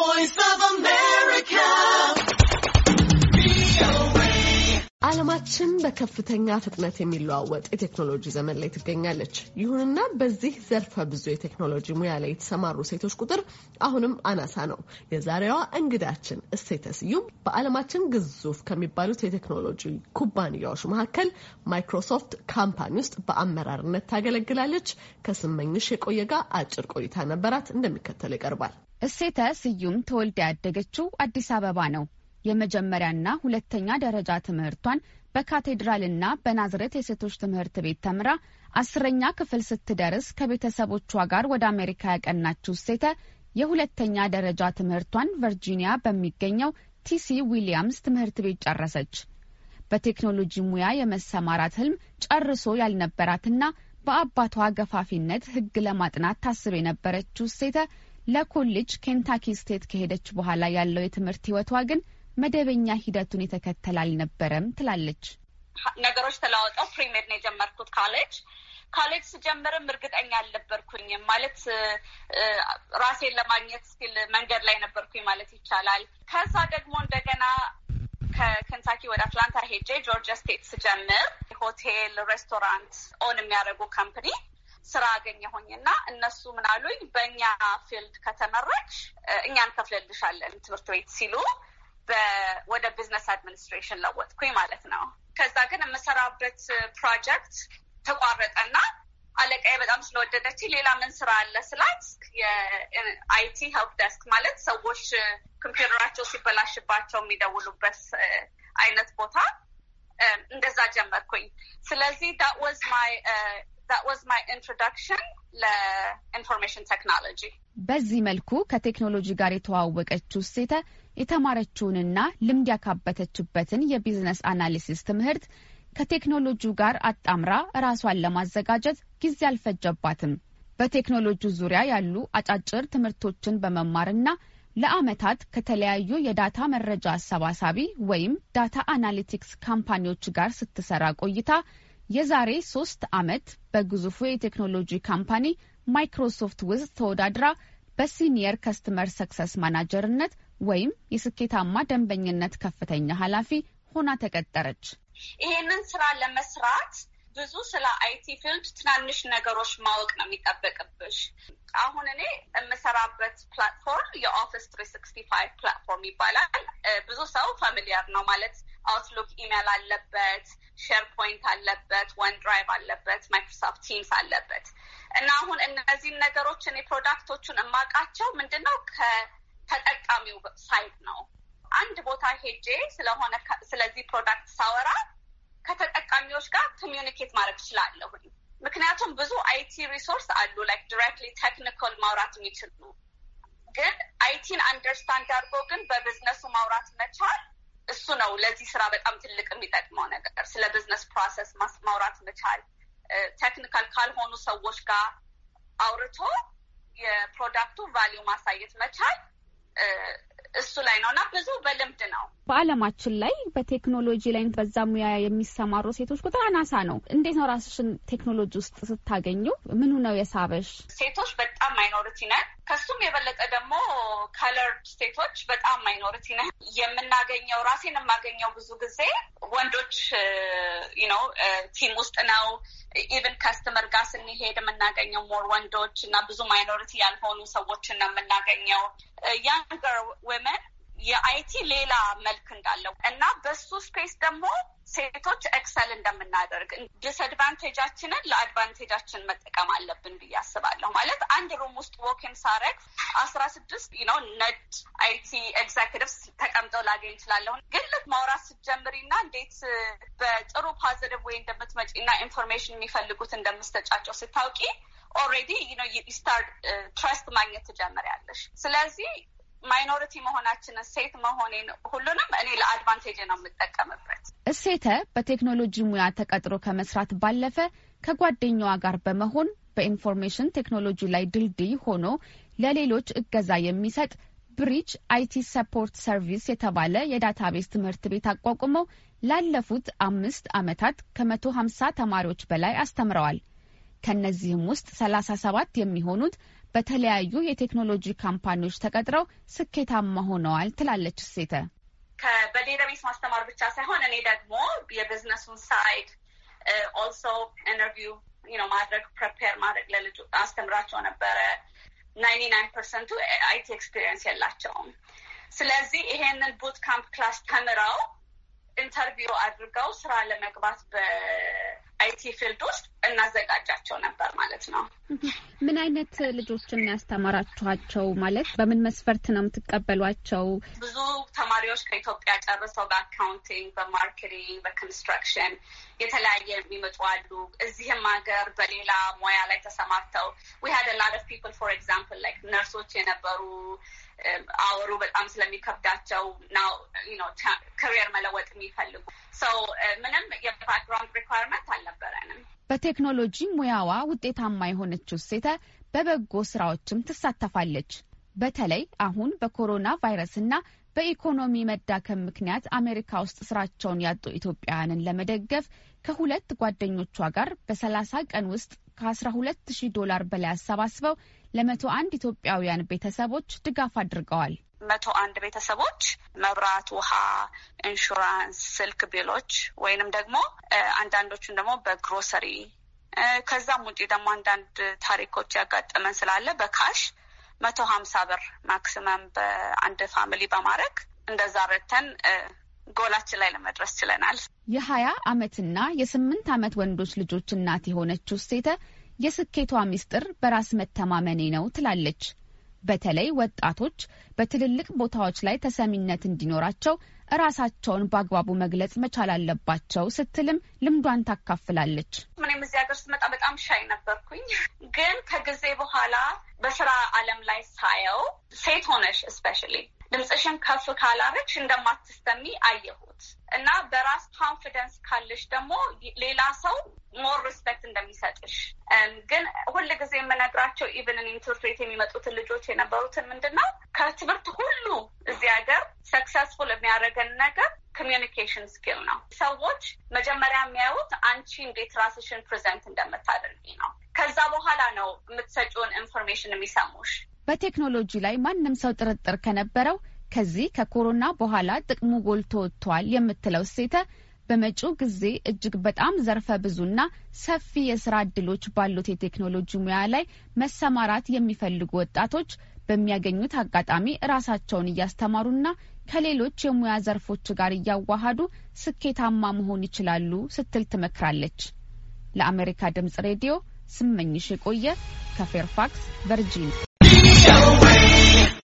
voice. ዓለማችን በከፍተኛ ፍጥነት የሚለዋወጥ የቴክኖሎጂ ዘመን ላይ ትገኛለች። ይሁንና በዚህ ዘርፈ ብዙ የቴክኖሎጂ ሙያ ላይ የተሰማሩ ሴቶች ቁጥር አሁንም አናሳ ነው። የዛሬዋ እንግዳችን እሴተ ስዩም በዓለማችን ግዙፍ ከሚባሉት የቴክኖሎጂ ኩባንያዎች መካከል ማይክሮሶፍት ካምፓኒ ውስጥ በአመራርነት ታገለግላለች። ከስመኝሽ የቆየ ጋር አጭር ቆይታ ነበራት፣ እንደሚከተለው ይቀርባል። እሴተ ስዩም ተወልዳ ያደገችው አዲስ አበባ ነው። የመጀመሪያና ሁለተኛ ደረጃ ትምህርቷን በካቴድራልና በናዝሬት የሴቶች ትምህርት ቤት ተምራ አስረኛ ክፍል ስትደርስ ከቤተሰቦቿ ጋር ወደ አሜሪካ ያቀናችው እሴተ የሁለተኛ ደረጃ ትምህርቷን ቨርጂኒያ በሚገኘው ቲሲ ዊሊያምስ ትምህርት ቤት ጨረሰች። በቴክኖሎጂ ሙያ የመሰማራት ህልም ጨርሶ ያልነበራትና በአባቷ ገፋፊነት ሕግ ለማጥናት ታስብ የነበረችው እሴተ ለኮሌጅ ኬንታኪ ስቴት ከሄደች በኋላ ያለው የትምህርት ህይወቷ ግን መደበኛ ሂደቱን የተከተል አልነበረም ትላለች። ነገሮች ተለዋውጠው premed ነው የጀመርኩት college college ስጀምርም እርግጠኛ አልነበርኩኝም። ማለት ራሴን ለማግኘት still መንገድ ላይ ነበርኩኝ ማለት ይቻላል። ከዛ ደግሞ እንደገና ከኬንታኪ ወደ አትላንታ ሄጄ ጆርጂያ ስቴት ስጀምር ሆቴል፣ ሬስቶራንት own የሚያደርጉ company ስራ አገኘሁኝ እና እነሱ ምን አሉኝ፣ በእኛ field ከተማርሽ እኛ እንከፍልልሻለን ትምህርት ቤት ሲሉ ወደ business administration ለወጥኩኝ ማለት ነው። ከዛ ግን የምሰራበት ፕሮጀክት ተቋረጠና አለቃዬ በጣም ስለወደደች ሌላ ምን ስራ አለ ስላት የ IT help desk ማለት ሰዎች ኮምፒውተራቸው ሲበላሽባቸው የሚደውሉበት አይነት ቦታ እንደዛ ጀመርኩኝ። ስለዚህ that was my that was my introduction ለ information technology። በዚህ መልኩ ከቴክኖሎጂ ጋር የተዋወቀችው እሴተ የተማረችውንና ልምድ ያካበተችበትን የ business analysis ትምህርት ከቴክኖሎጂው ጋር አጣምራ ራሷን ለማዘጋጀት ጊዜ አልፈጀባትም። በቴክኖሎጂው ዙሪያ ያሉ አጫጭር ትምህርቶችን በመማርና ለዓመታት ከተለያዩ የ data መረጃ አሰባሳቢ ወይም data analytics ካምፓኒዎች ጋር ስትሰራ ቆይታ የዛሬ ሶስት ዓመት በግዙፉ የቴክኖሎጂ ካምፓኒ ማይክሮሶፍት ውስጥ ተወዳድራ በ senior customer success ማናጀርነት ወይም የስኬታማ ደንበኝነት ከፍተኛ ኃላፊ ሆና ተቀጠረች። ይሄንን ስራ ለመስራት ብዙ ስለ IT field ትናንሽ ነገሮች ማወቅ ነው የሚጠበቅብሽ። አሁን እኔ የምሰራበት platform የ Office three sixty-five platform ይባላል። ብዙ ሰው familiar ነው ማለት Outlook email አለበት፣ SharePoint አለበት፣ OneDrive አለበት፣ Microsoft Teams አለበት እና አሁን እነዚህን ነገሮች እኔ product ኦቹን የማውቃቸው ምንድን ነው ከተጠቃሚው side ነው። አንድ ቦታ ሄጄ ስለሆነ ስለዚህ product ሳወራ ከተጠቃሚዎች ጋር communicate ማድረግ እችላለሁ። ምክንያቱም ብዙ IT resource አሉ like directly technical ማውራት የሚችሉ ግን IT ን understand አድርጎ ግን በቢዝነሱ ማውራት መቻል እሱ ነው ለዚህ ስራ በጣም ትልቅ የሚጠቅመው ነገር። ስለ business process ማውራት መቻል technical ካልሆኑ ሰዎች ጋር አውርቶ የ product ኡ value ማሳየት መቻል እሱ ላይ ነው እና ብዙ በልምድ ነው። በዓለማችን ላይ በቴክኖሎጂ ላይ በዛ ሙያ የሚሰማሩ ሴቶች ቁጥር አናሳ ነው። እንዴት ነው ራስሽን ቴክኖሎጂ ውስጥ ስታገኙ ምኑ ነው የሳበሽ? ሴቶች በጣም minority ነን። ከሱም የበለጠ ደግሞ colored ሴቶች በጣም minority ነን። የምናገኘው ራሴን የማገኘው ብዙ ጊዜ ወንዶች ነው team ውስጥ ነው። even customer ጋር ስንሄድ የምናገኘው more ወንዶች እና ብዙ minority ያልሆኑ ሰዎችን ነው የምናገኘው። younger women የ IT ሌላ መልክ እንዳለው እና በሱ space ደግሞ ሴቶች excel እንደምናደርግ disadvantage ኣችንን ለ advantage ኣችን መጠቀም አለብን ብዬ አስባለሁ። ማለት አንድ room ውስጥ walk in ሳረግ አስራ ስድስት ነው ነድ IT executives ተቀምጠው ላገኝ እችላለሁ። ግን ልክ ማውራት ስትጀምሪና እንዴት በጥሩ positive way እንደምትመጪ እና information የሚፈልጉት እንደምትሰጫቸው ስታውቂ already start trust ማግኘት ትጀምሪያለሽ። ስለዚህ minority መሆናችንን ሴት መሆኔን ሁሉንም እኔ ለ advantage ነው የምጠቀምበት። እሴተ በቴክኖሎጂ ሙያ ተቀጥሮ ከመስራት ባለፈ ከጓደኛዋ ጋር በመሆን በ information technology ላይ ድልድይ ሆኖ ለሌሎች እገዛ የሚሰጥ Bridge IT Support Service የተባለ የ database ትምህርት ቤት አቋቁመው ላለፉት አምስት ዓመታት ከመቶ ሀምሳ ተማሪዎች በላይ አስተምረዋል። ከእነዚህም ውስጥ ሰላሳ ሰባት የሚሆኑት በተለያዩ የቴክኖሎጂ ካምፓኒዎች ተቀጥረው ስኬታማ ሆነዋል ትላለች እሴተ። በ database ማስተማር ብቻ ሳይሆን እኔ ደግሞ የ business ኡን side also interview ማድረግ prepare ማድረግ ለልጁ አስተምራቸው ነበረ። ninety-nine percent ኡ IT experience የላቸውም። ስለዚህ ይሄንን boot camp class ተምረው interview አድርገው ስራ ለመግባት በ IT field ውስጥ እናዘጋጃቸው ነበር ማለት ነው። ምን አይነት ልጆችን ያስተማራችኋቸው? ማለት በምን መስፈርት ነው የምትቀበሏቸው? ብዙ ተማሪዎች ከኢትዮጵያ ጨርሰው በ accounting፣ በ marketing፣ በ construction የተለያየ የሚመጡ አሉ። እዚህም ሀገር በሌላ ሙያ ላይ ተሰማርተው we had lot of people for example like ነርሶች የነበሩ hour ኡ በጣም ስለሚከብዳቸው now career መለወጥ የሚፈልጉ ሰው ምንም የ background requirement አልነበረንም። በቴክኖሎጂ ሙያዋ ውጤታማ የሆነችው ሴተ በበጎ ስራዎችም ትሳተፋለች። በተለይ አሁን በኮሮና ቫይረስና በኢኮኖሚ መዳከም ምክንያት አሜሪካ ውስጥ ስራቸውን ያጡ ኢትዮጵያውያንን ለመደገፍ ከሁለት ጓደኞቿ ጋር በሰላሳ ቀን ውስጥ ከአስራ ሁለት ሺህ ዶላር በላይ አሰባስበው ለመቶ አንድ ኢትዮጵያውያን ቤተሰቦች ድጋፍ አድርገዋል። መቶ አንድ ቤተሰቦች መብራት፣ ውሃ፣ ኢንሹራንስ፣ ስልክ bill ኦች ወይንም ደግሞ አንዳንዶቹን ደግሞ በግሮሰሪ ከዛም ውጪ ደግሞ አንዳንድ ታሪኮች ያጋጠመን ስላለ በ cash መቶ ሀምሳ ብር maximum በአንድ family በማድረግ እንደዛ ረድተን ጎላችን ላይ ለመድረስ ችለናል። የሀያ አመትና የስምንት አመት ወንዶች ልጆች እናት የሆነችው ሴተ የስኬቷ ሚስጥር በራስ መተማመኔ ነው ትላለች። በተለይ ወጣቶች በትልልቅ ቦታዎች ላይ ተሰሚነት እንዲኖራቸው እራሳቸውን በአግባቡ መግለጽ መቻል አለባቸው ስትልም ልምዷን ታካፍላለች። እኔም እዚህ ሀገር ስመጣ በጣም shy ነበርኩኝ፣ ግን ከጊዜ በኋላ በስራ አለም ላይ ሳየው ሴት ሆነሽ especially ድምፅሽን ከፍ ካላረግሽ እንደማትስተሚ አየሁት። እና በራስ confidence ካለሽ ደግሞ ሌላ ሰው more respect እንደሚሰጥሽ። ግን ሁል ጊዜ የምነግራቸው even ቤት የሚመጡትን ልጆች የነበሩትን ምንድን ነው ከትምህርት ሁሉ እዚህ ሀገር successful የሚያደርገን ነገር communication skill ነው። ሰዎች መጀመሪያ የሚያዩት አንቺ እንዴት ራስሽን present እንደምታደርጊ ነው። ከዛ በኋላ ነው የምትሰጪውን information የሚሰሙሽ። በቴክኖሎጂ ላይ ማንም ሰው ጥርጥር ከነበረው ከዚህ ከኮሮና በኋላ ጥቅሙ ጎልቶ ወጥቷል የምትለው ሴተ በመጪው ጊዜ እጅግ በጣም ዘርፈ ብዙና ሰፊ የስራ እድሎች ባሉት የቴክኖሎጂ ሙያ ላይ መሰማራት የሚፈልጉ ወጣቶች በሚያገኙት አጋጣሚ ራሳቸውን እያስተማሩና ከሌሎች የሙያ ዘርፎች ጋር እያዋሃዱ ስኬታማ መሆን ይችላሉ ስትል ትመክራለች። ለአሜሪካ ድምጽ ሬዲዮ ስመኝሽ የቆየ ከፌርፋክስ ቨርጂኒያ